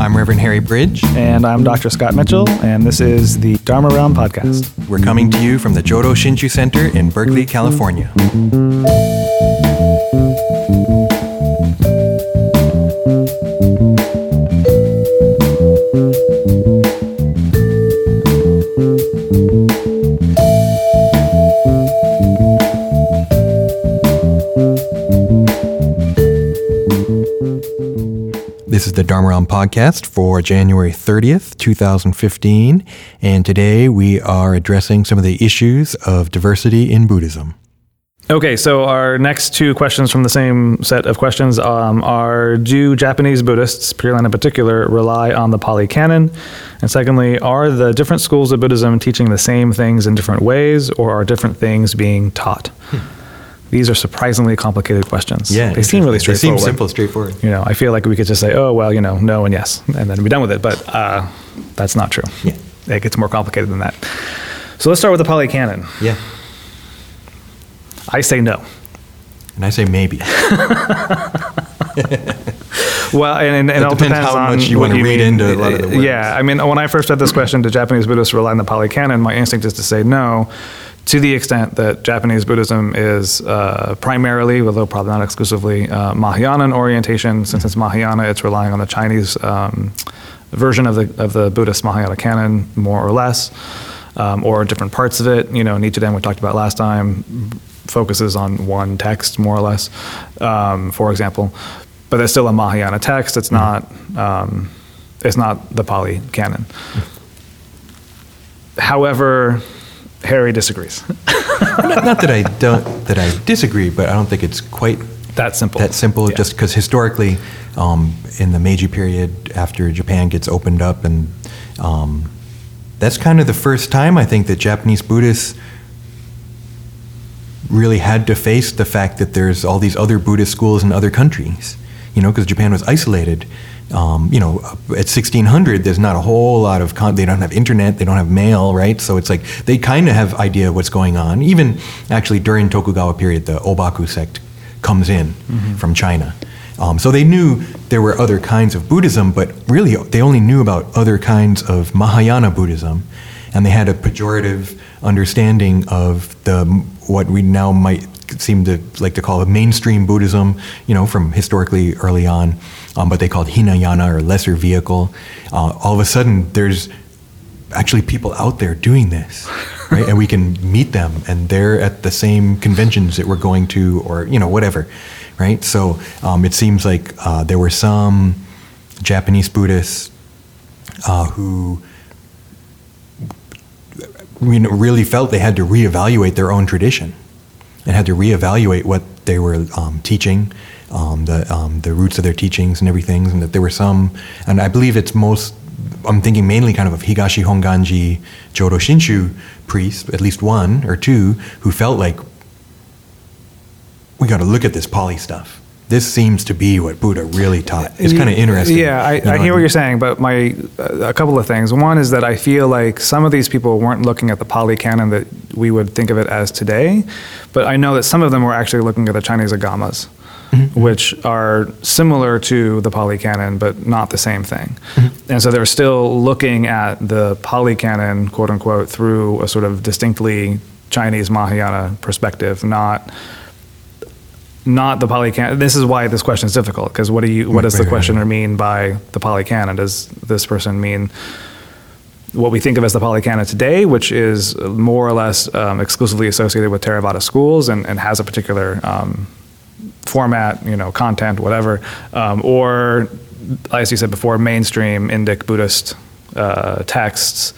I'm Reverend Harry Bridge. And I'm Dr. Scott Mitchell, and this is the Dharma Realm Podcast. We're coming to you from the Jodo Shinshu Center in Berkeley, California. This is the Dharma Realm podcast for January 30th, 2015, and today we are addressing some of the issues of diversity in Buddhism. Okay, so our next two questions from the same set of questions um, are Do Japanese Buddhists, Pure Land in particular, rely on the Pali Canon? And secondly, are the different schools of Buddhism teaching the same things in different ways, or are different things being taught? Hmm. These are surprisingly complicated questions. Yeah, they seem really straightforward. They seem simple, straightforward. You know, I feel like we could just say, "Oh, well, you know, no and yes," and then be done with it. But uh, that's not true. Yeah, it gets more complicated than that. So let's start with the Pali Canon. Yeah, I say no, and I say maybe. well, and, and it, it depends, how much you want to read mean. into a lot of the words. Yeah, I mean, when I first read this question, do Japanese Buddhists rely on the Pali Canon? My instinct is to say no to the extent that Japanese Buddhism is uh, primarily, although probably not exclusively, uh, Mahayana in orientation. Since it's Mahayana, it's relying on the Chinese um, version of the of the Buddhist Mahayana canon, more or less, um, or different parts of it. You know, Nichiren we talked about last time focuses on one text, more or less, um, for example. But it's still a Mahayana text. It's mm-hmm. not. Um, it's not the Pali canon. However, Harry disagrees. not, not, that I don't that I disagree, but I don't think it's quite that simple. That simple, yeah. just because historically, um, in the Meiji period, after Japan gets opened up, and um, that's kind of the first time I think that Japanese Buddhists really had to face the fact that there's all these other Buddhist schools in other countries. You know, because Japan was isolated um, you know, at 1600, there's not a whole lot of, con- they don't have internet, they don't have mail, right? So it's like they kind of have idea of what's going on. Even actually during Tokugawa period, the Obaku sect comes in mm-hmm. from China. Um, so they knew there were other kinds of Buddhism, but really they only knew about other kinds of Mahayana Buddhism, and they had a pejorative understanding of the what we now might seem to like to call it mainstream Buddhism, you know, from historically early on um, but they called Hinayana or lesser vehicle. Uh, all of a sudden, there's actually people out there doing this, right? and we can meet them, and they're at the same conventions that we're going to, or you know, whatever, right? So um, it seems like uh, there were some Japanese Buddhists uh, who you know, really felt they had to reevaluate their own tradition and had to reevaluate what they were um, teaching um, the um, the roots of their teachings and everything, and that there were some, and I believe it's most. I'm thinking mainly kind of of Higashi Honganji Jodo Shinshu priests, at least one or two, who felt like we got to look at this Pali stuff. This seems to be what Buddha really taught. It's kind of interesting. Yeah, I, you know I hear what you're saying, but my uh, a couple of things. One is that I feel like some of these people weren't looking at the Pali canon that we would think of it as today, but I know that some of them were actually looking at the Chinese agamas mm-hmm. which are similar to the Pali Canon, but not the same thing. Mm-hmm. And so they're still looking at the Pali Canon, quote unquote, through a sort of distinctly Chinese Mahayana perspective, not not the Pali Canon. This is why this question is difficult because what do you what does the questioner mean by the Pali Canon? Does this person mean what we think of as the Pali Canon today, which is more or less um, exclusively associated with Theravada schools and, and has a particular um, format, you know, content, whatever, um, or as you said before, mainstream Indic Buddhist uh, texts,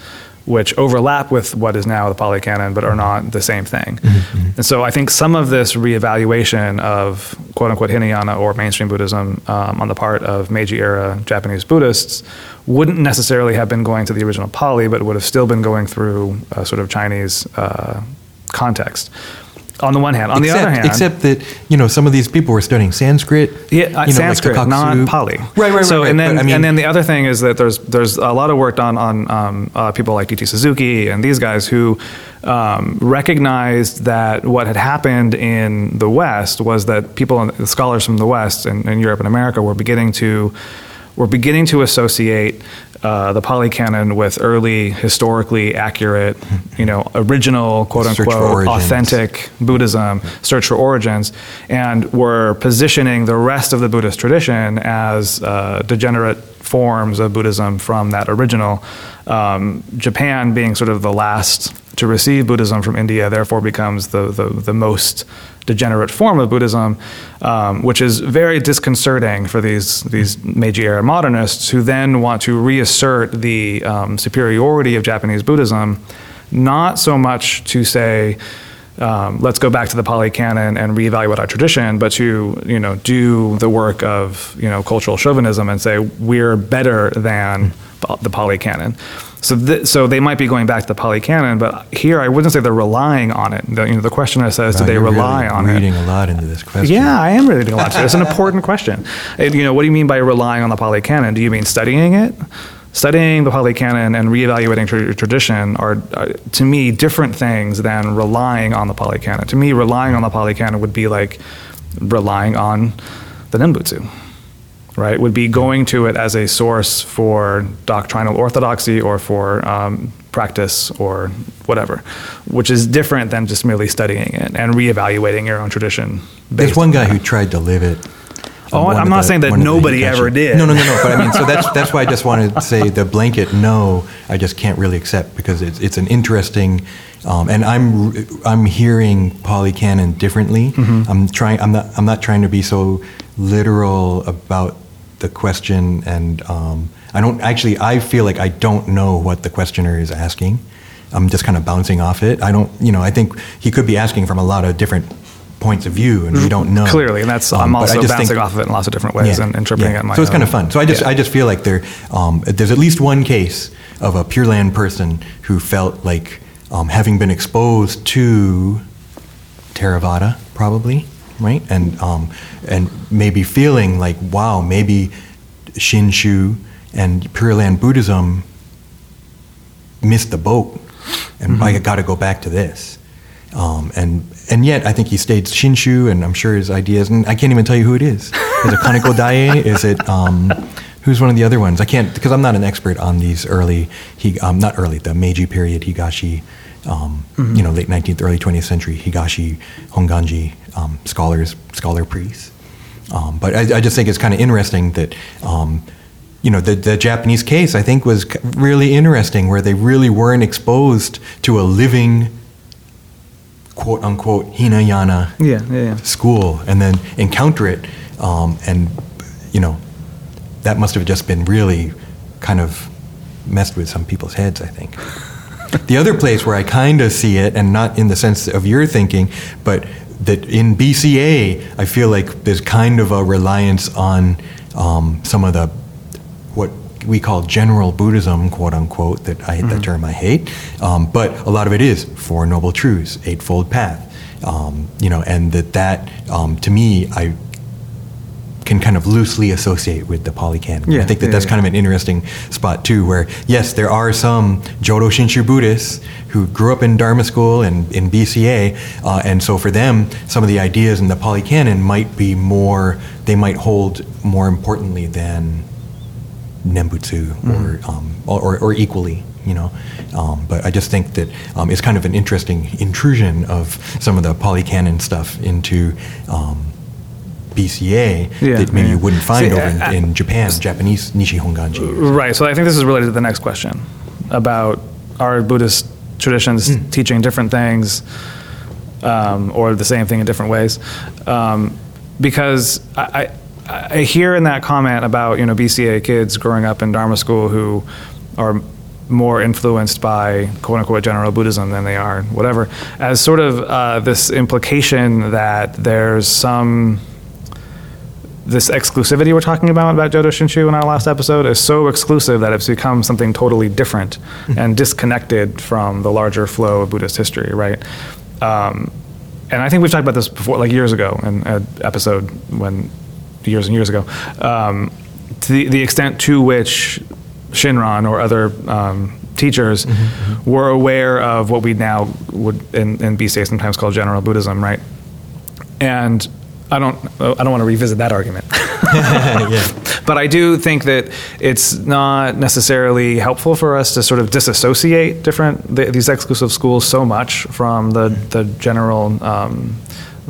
which overlap with what is now the Pali Canon, but are not the same thing. Mm-hmm. And so I think some of this reevaluation of quote unquote Hinayana or mainstream Buddhism um, on the part of Meiji era Japanese Buddhists wouldn't necessarily have been going to the original Pali, but would have still been going through a sort of Chinese uh, context on the one hand. On except, the other hand, except that you know some of these people were studying Sanskrit. Yeah, uh, you know, Sanskrit, like not Pali. Right, right, right. so, right. and then I mean, and then the other thing is that there's there's a lot of work done on um, uh, people like D.T. Suzuki and these guys who um, recognized that what had happened in the West was that people, scholars from the West and, and Europe and America, were beginning to we're beginning to associate uh, the Pali Canon with early, historically accurate, you know, original, quote unquote, authentic Buddhism, search for origins, and we're positioning the rest of the Buddhist tradition as uh, degenerate forms of Buddhism from that original. Um, Japan being sort of the last to receive Buddhism from India, therefore becomes the, the, the most degenerate form of Buddhism, um, which is very disconcerting for these, these Meiji era modernists who then want to reassert the um, superiority of Japanese Buddhism, not so much to say, um, let's go back to the Pali Canon and reevaluate our tradition, but to you know do the work of you know cultural chauvinism and say we're better than the Pali Canon. So, th- so they might be going back to the Pali Canon, but here I wouldn't say they're relying on it. The, you know, the questioner says, do Wow, they you're rely really on it? reading a lot into this question. Yeah, I am reading a lot. It's an important question. And, you know, what do you mean by relying on the Pali Canon? Do you mean studying it? Studying the Pali Canon and reevaluating tra- tradition are, uh, to me, different things than relying on the Pali Canon. To me, relying on the Pali Canon would be like relying on the Nembutsu, right? Would be going to it as a source for doctrinal orthodoxy or for um, practice or whatever, which is different than just merely studying it and reevaluating your own tradition. There's one on guy that. who tried to live it. Oh, I'm not the- saying that one of the nobody ever did. No, no, no, no. But I mean, so that's that's why I just wanted to say the blanket no. I just can't really accept because it's it's an interesting, um, and I'm I'm hearing Pali Canon differently. Mm-hmm. I'm trying. I'm not. I'm not trying to be so literal about the question, and um, I don't actually. I feel like I don't know what the questioner is asking. I'm just kind of bouncing off it. I don't. You know. I think he could be asking from a lot of different points of view, and we don't know Clearly, and that's Um, I'm also bouncing think- off of it in lots of different ways and interpreting yeah. it. My so it's kind of fun. So I just Yeah. I just feel like there um, there's at least one case of a Pure Land person who felt like um, having been exposed to Theravada, probably right, and um, and maybe feeling like wow, maybe Shinshu and Pure Land Buddhism missed the boat, and I got to go back to this. Um, and and yet, I think he stayed Shinshu, and I'm sure his ideas. And I can't even tell you who it is. Is it Kaneko Daie? Is it um, who's one of the other ones? I can't because I'm not an expert on these early. He um, not early the Meiji period Higashi. Um, You know, late 19th, early 20th century Higashi, Honganji um, scholars, scholar priests. Um, but I, I just think it's kind of interesting that, um, you know, the, the Japanese case I think was really interesting where they really weren't exposed to a living, quote unquote, Hinayana Yeah, yeah, yeah. school and then encounter it. Um, and, you know, that must have just been really kind of messed with some people's heads, I think. The other place where I kind of see it, and not in the sense of your thinking, but that in BCA, I feel like there's kind of a reliance on um, some of the what we call general Buddhism, quote unquote, that I hate that term I hate. Um, but a lot of it is Four Noble Truths, Eightfold Path. Um, you know, and that that um, to me, I can kind of loosely associate with the Pali Canon. Yeah, I think that yeah, that's yeah. kind of an interesting spot too, where yes, there are some Jodo Shinshu Buddhists who grew up in Dharma school and in BCA, uh, and so for them, some of the ideas in the Pali Canon might be more, they might hold more importantly than Nembutsu Mm-hmm. or, um, or, or equally, you know. Um, but I just think that um, it's kind of an interesting intrusion of some of the Pali Canon stuff into um, BCA Yeah, that maybe you wouldn't find See, over in, I- in Japan, Japanese Nishi Honganji. Right. So I think this is related to the next question about are Buddhist traditions Hmm. teaching different things um, or the same thing in different ways? Um, because I, I, I hear in that comment about you know BCA kids growing up in Dharma school who are more influenced by quote unquote general Buddhism than they are whatever as sort of uh, this implication that there's some this exclusivity we're talking about about Jodo Shinshu in our last episode is so exclusive that it's become something totally different and disconnected from the larger flow of Buddhist history, right? Um, and I think we've talked about this before, like years ago, in an episode when years and years ago, um, to the, the extent to which Shinran or other um, teachers were aware of what we now would in, in BCA sometimes call general Buddhism, right? And I don't, I don't want to revisit that argument. yeah. But I do think that it's not necessarily helpful for us to sort of disassociate different th- these exclusive schools so much from the the general. Um,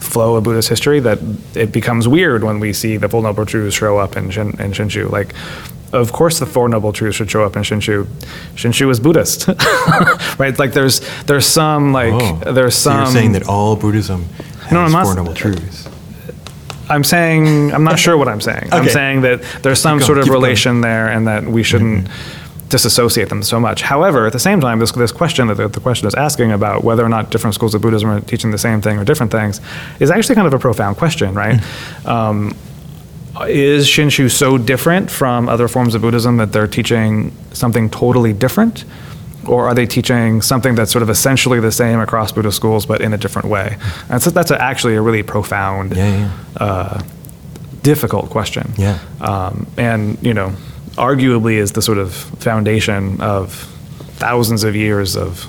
flow of Buddhist history that it becomes weird when we see the Four Noble Truths show up in, Shin, in Shinshu. Like, of course, the Four Noble Truths should show up in Shinshu. Shinshu is Buddhist, right? Like, there's there's some like Oh. there's So some. you're saying that all Buddhism has No, not- Four Noble Truths. I'm saying I'm not sure what I'm saying. I'm saying that there's some sort of keep going. relation there, and that we shouldn't disassociate them so much. However, at the same time, this this question that the, the question is asking about whether or not different schools of Buddhism are teaching the same thing or different things is actually kind of a profound question, right? Um, is Shinshu so different from other forms of Buddhism that they're teaching something totally different? Or are they teaching something that's sort of essentially the same across Buddhist schools but in a different way? And so that's a, actually a really profound, Yeah, yeah. Uh, difficult question. Yeah. Um, and, you know, arguably is the sort of foundation of thousands of years of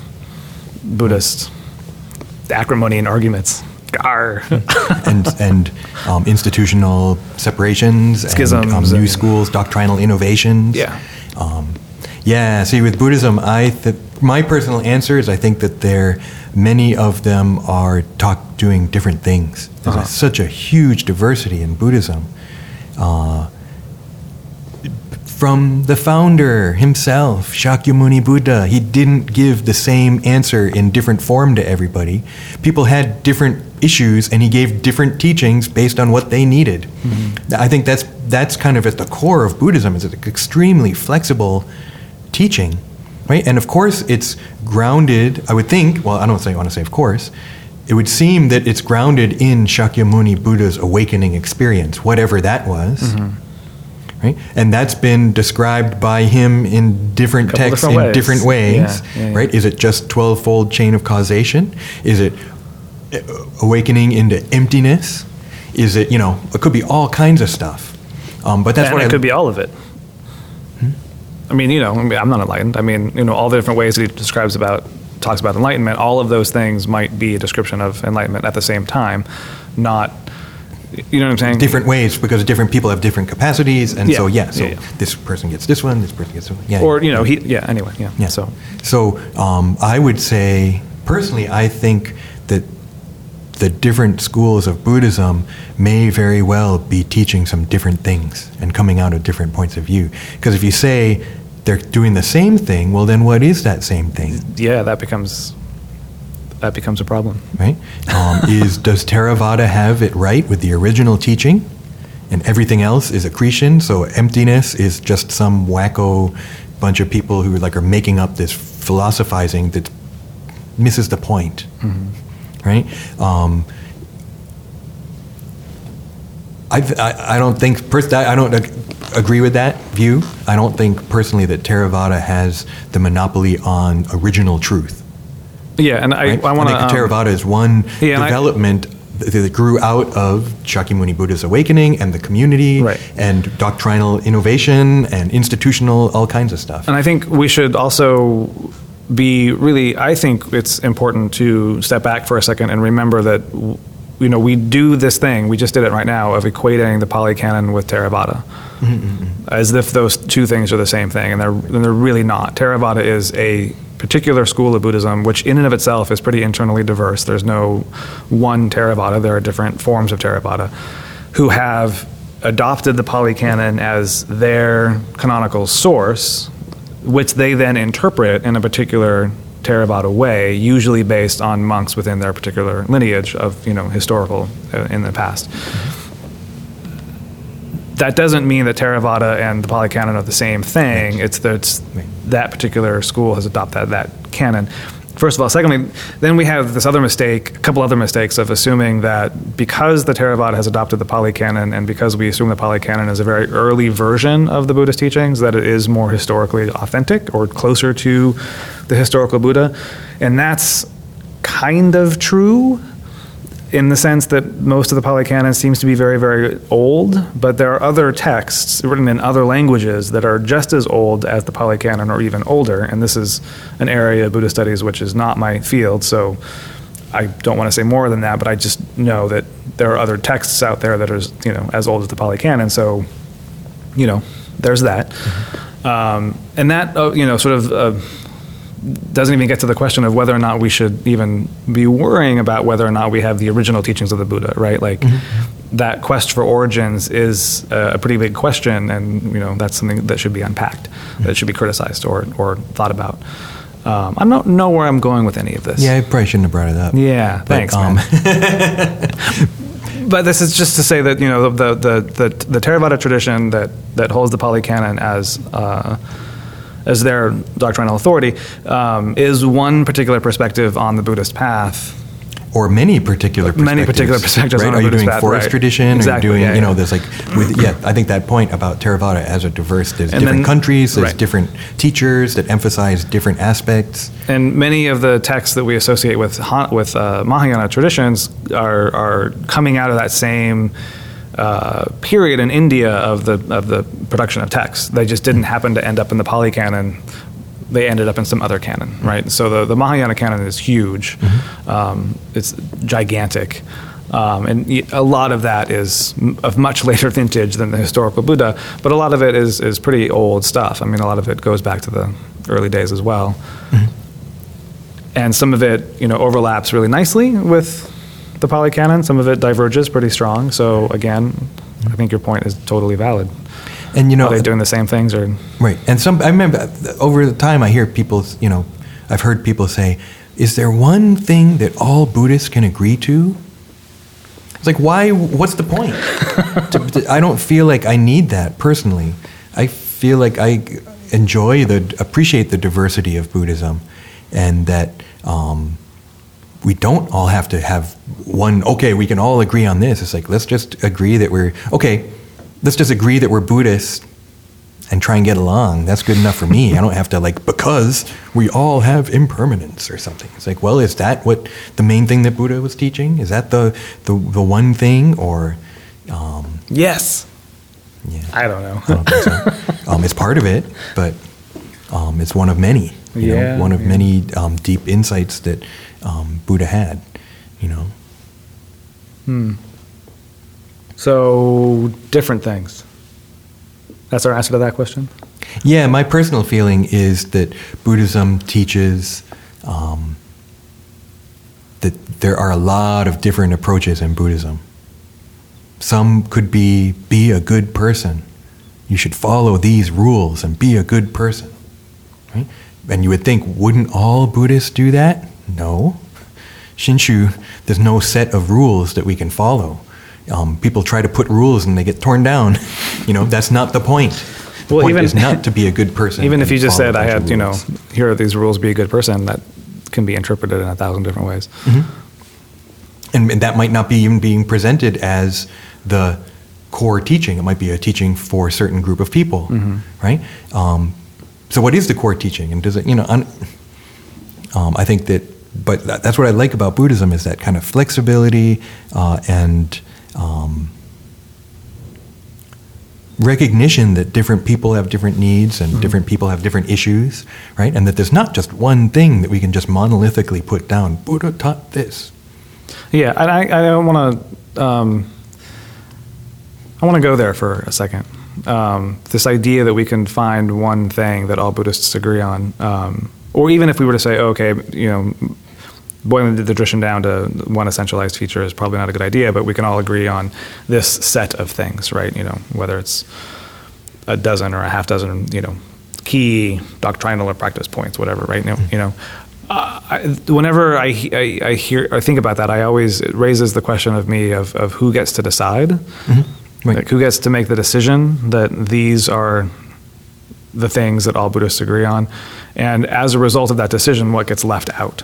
Buddhist acrimony and arguments. And and um, institutional separations, Schisms and um, new and- schools, doctrinal innovations. Yeah. Yeah. See, with Buddhism, I th- my personal answer is I think that there many of them are talk doing different things. There's Uh-huh. such a huge diversity in Buddhism. Uh, from the founder himself, Shakyamuni Buddha. He didn't give the same answer in different form to everybody. People had different issues, and he gave different teachings based on what they needed. I think that's that's kind of at the core of Buddhism. Is an extremely flexible teaching, right? And of course, it's grounded. I would think. Well, I don't say want to say of course. It would seem that it's grounded in Shakyamuni Buddha's awakening experience, whatever that was right? And that's been described by him in different texts different in ways. different ways, Yeah, yeah, yeah. right? Is it just twelve-fold chain of causation? Is it uh, awakening into emptiness? Is it you know? It could be all kinds of stuff. Um, but that's and what it I, could be all of it. I mean, you know, I mean, I'm not enlightened. I mean, you know, all the different ways that he describes about, talks about enlightenment, all of those things might be a description of enlightenment at the same time, not, you know what I'm saying? different ways because different people have different capacities, and so Yeah, yeah, so yeah, yeah. this person gets this one, this person gets this one, yeah. Or, you know, he, yeah, anyway, yeah. Yeah. So, So um, I would say, personally, I think that the different schools of Buddhism may very well be teaching some different things and coming out of different points of view. Because if you say they're doing the same thing, well, then what is that same thing, yeah, that becomes, that becomes a problem. right? Um, is does Theravada have it right with the original teaching, and everything else is accretion? So emptiness is just some wacko bunch of people who like are making up this philosophizing that misses the point, right? Um, I, I, I don't think pers- I I don't ag- agree with that view. I don't think personally that Theravada has the monopoly on original truth. Yeah, and I, Right? I want to. think um, Theravada is one yeah, I- development that grew out of Shakyamuni Buddha's awakening and the community Right. and doctrinal innovation and institutional all kinds of stuff. And I think we should also be really, I think it's important to step back for a second and remember that, you know, we do this thing, we just did it right now, of equating the Pali Canon with Theravada. Mm-hmm. As if those two things are the same thing, and they're, and they're really not. Theravada is a particular school of Buddhism, which in and of itself is pretty internally diverse. There's no one Theravada, there are different forms of Theravada, who have adopted the Pali Canon as their canonical source, which they then interpret in a particular Theravada way, usually based on monks within their particular lineage of, you know, historical uh, in the past. That doesn't mean that Theravada and the Pali Canon are the same thing. It's that it's, that particular school has adopted that canon. First of all, secondly, then we have this other mistake, a couple other mistakes of assuming that because the Theravada has adopted the Pali Canon and because we assume the Pali Canon is a very early version of the Buddhist teachings, that it is more historically authentic or closer to the historical Buddha. And that's kind of true in the sense that most of the Pali Canon seems to be very, very old, but there are other texts written in other languages that are just as old as the Pali Canon or even older. And this is an area of Buddhist studies which is not my field, so I don't want to say more than that, but I just know that there are other texts out there that are, you know, as old as the Pali Canon. So you know, there's that. Um, and that, uh, you know, sort of uh, doesn't even get to the question of whether or not we should even be worrying about whether or not we have the original teachings of the Buddha, right? Like that quest for origins is a pretty big question, and you know that's something that should be unpacked, that should be criticized or or thought about. Um, I don't know where I'm going with any of this. Yeah, I probably shouldn't have brought it up. Yeah, But, thanks, um, but this is just to say that you know the the the, the Theravada tradition that that holds the Pali Canon as uh, as their doctrinal authority um, is one particular perspective on the Buddhist path. or many particular perspectives. Many particular perspectives right? on Are you doing path, forest right. tradition? Exactly, Are you doing, yeah, you know, yeah. there's like, with, yeah, I think that point about Theravada as a diverse, there's And different then- countries, there's right. different teachers that emphasize different aspects. And many of the texts that we associate with with uh, Mahayana traditions are are coming out of that same uh, period in India of the of the production of texts. They just didn't happen to end up in the Pali Canon. They ended up in some other canon, right? So the, the Mahayana canon is huge. Um, it's gigantic. Um, and a lot of that is of much later vintage than the historical Buddha, but a lot of it is, is pretty old stuff. I mean, a lot of it goes back to the early days as well and some of it you know overlaps really nicely with the Pali Canon. Some of it diverges pretty strong. So again, I think your point is totally valid. And, you know, Are they doing the same things or? Right. And some, I remember over the time I hear people, you know, I've heard people say, is there one thing that all Buddhists can agree to? It's like, why, what's the point? To- to- I don't feel like I need that personally. I feel like I enjoy the, appreciate the diversity of Buddhism and that um, we don't all have to have one, okay, we can all agree on this. It's like, let's just agree that we're, okay, let's just agree that we're Buddhists and try and get along. That's good enough for me. I don't have to like because we all have impermanence or something. It's like, well, is that what the main thing that Buddha was teaching? Is that the the, the one thing or um, Yes. yeah, I don't know. I don't so. um, it's part of it, but um, it's one of many. You Yeah, know, one of yeah. many um, deep insights that um, Buddha had. You know, Hmm. So different things. That's our answer to that question. Yeah, my personal feeling is that Buddhism teaches um, that there are a lot of different approaches in Buddhism. Some could be be a good person. You should follow these rules and be a good person. Right? And you would think, wouldn't all Buddhists do that? No. Shinshu, there's no set of rules that we can follow. Um, people try to put rules and they get torn down. You know, that's not the point. The Well, point even- is not to be a good person. Even if you just said, I had, you know, here are these rules, be a good person, that can be interpreted in a thousand different ways. and, and that might not be even being presented as the core teaching. It might be a teaching for a certain group of people, right? Um, so, what is the core teaching, and does it, you know? Un, um, I think that, but that, that's what I like about Buddhism is that kind of flexibility uh, and um, recognition that different people have different needs and different people have different issues, right? And that there's not just one thing that we can just monolithically put down. Buddha taught this. Yeah, and I, I don't want to. Um, I want to go there for a second. Um, this idea that we can find one thing that all Buddhists agree on, um, or even if we were to say, okay, you know, boiling the tradition down to one essentialized feature is probably not a good idea, but we can all agree on this set of things, right? You know, whether it's a dozen or a half dozen, you know, key doctrinal or practice points, whatever, right? Know, you know uh, I, whenever I, I, I hear, I think about that, I always, it raises the question of me of, of who gets to decide, Right. Like who gets to make the decision that these are the things that all Buddhists agree on. And as a result of that decision, what gets left out.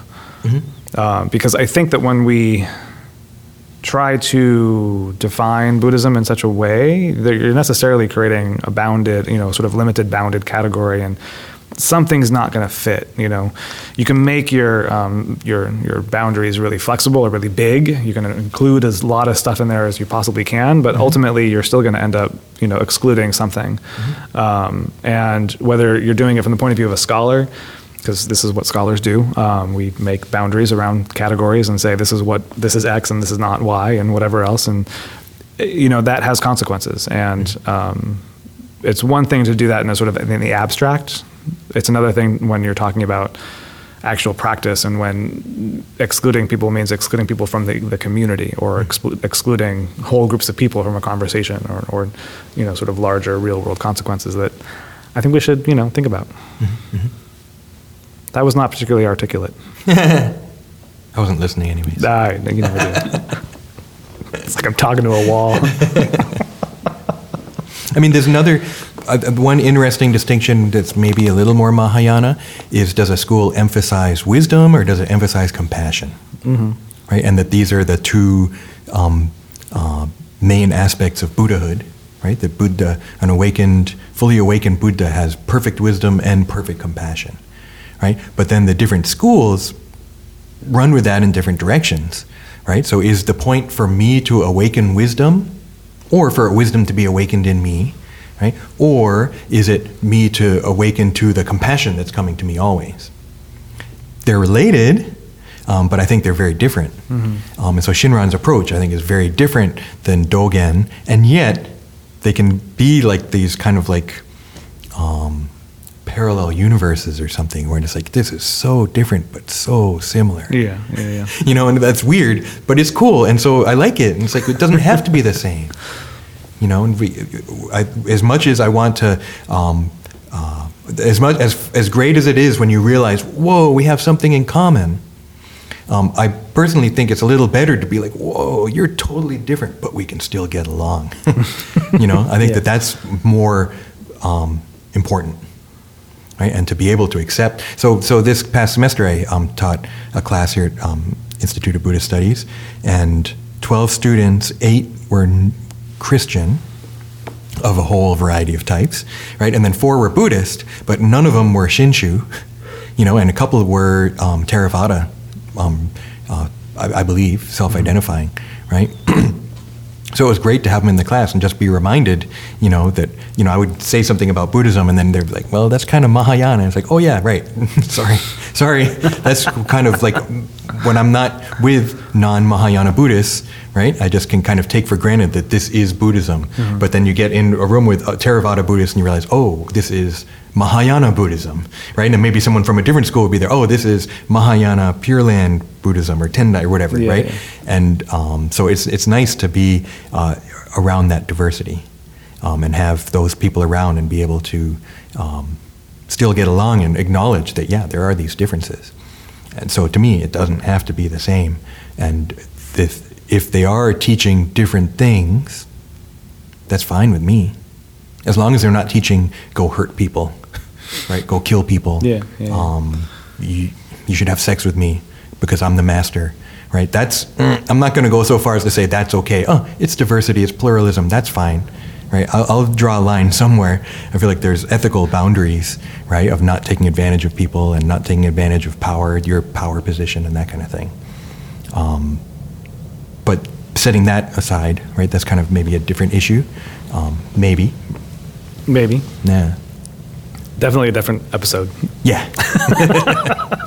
Uh, because I think that when we try to define Buddhism in such a way that you're necessarily creating a bounded, you know, sort of limited bounded category, and something's not going to fit. You know, you can make your um, your your boundaries really flexible or really big. You can include as lot of stuff in there as you possibly can, but ultimately you're still going to end up, you know, excluding something. Um, and whether you're doing it from the point of view of a scholar because this is what scholars do. Um, we make boundaries around categories and say this is what this is X and this is not Y and whatever else, and eh, you know that has consequences. And um, it's one thing to do that in a sort of in the abstract. It's another thing when you're talking about actual practice and when excluding people means excluding people from the, the community or exclu- excluding whole groups of people from a conversation or, or you know sort of larger real world consequences that I think we should you know think about. That was not particularly articulate. I wasn't listening anyways. Ah, you never do. it's like I'm talking to a wall. I mean, there's another uh, uh, one interesting distinction that's maybe a little more Mahayana is does a school emphasize wisdom or does it emphasize compassion? Mm-hmm. Right, and that these are the two um, uh, main aspects of Buddhahood. Right, that Buddha, an awakened, fully awakened Buddha, has perfect wisdom and perfect compassion. Right, but then the different schools run with that in different directions. Right, so is the point for me to awaken wisdom? or for wisdom to be awakened in me, right? Or is it me to awaken to the compassion that's coming to me always? They're related, um, but I think they're very different. Mm-hmm. Um, and so Shinran's approach, I think, is very different than Dogen, and yet they can be like these kind of like um, parallel universes or something where it's like this is so different but so similar. Yeah, yeah, yeah. You know, and that's weird, but it's cool, and so I like it. And it's like it doesn't have to be the same. You know, and we, I, as much as I want to, um, uh, as much as as great as it is when you realize, whoa, we have something in common. Um, I personally think it's a little better to be like, whoa, you're totally different, but we can still get along. you know, I think Yeah. that that's more um, important right? And to be able to accept. So, so this past semester, I um, taught a class here at um, Institute of Buddhist Studies, and 12 students, eight were Christian of a whole variety of types, right? And then four were Buddhist, but none of them were Shinshu, you know, and a couple were um, Theravada, um, uh, I, I believe, self-identifying, right? So it was great to have them in the class and just be reminded, you know, that, you know, I would say something about Buddhism and then they're like, well, that's kind of Mahayana. It's like, oh, yeah, right. sorry. Sorry. That's kind of like when I'm not with non Mahayana Buddhists, right? I just can kind of take for granted that this is Buddhism. But then you get in a room with uh, Theravada Buddhists and you realize, oh, this is Mahayana Buddhism, right? And maybe someone from a different school would be there, oh, this is Mahayana Pure Land Buddhism or Tendai or whatever, Yeah, right? yeah. And um, so it's, it's nice to be uh, around that diversity um, and have those people around and be able to um, still get along and acknowledge that, yeah, there are these differences. And so to me, it doesn't have to be the same. And if, if they are teaching different things, that's fine with me. As long as they're not teaching go hurt people, right? Go kill people. Yeah, yeah, yeah. Um, you, you should have sex with me because I'm the master, right? That's mm, I'm not going to go so far as to say that's okay. Oh, it's diversity, it's pluralism. That's fine, right? I'll, I'll draw a line somewhere. I feel like there's ethical boundaries, right, of not taking advantage of people and not taking advantage of power, your power position, and that kind of thing. Um, but setting that aside, right? That's kind of maybe a different issue. Um, maybe, Maybe. nah, Definitely a different episode. yeah.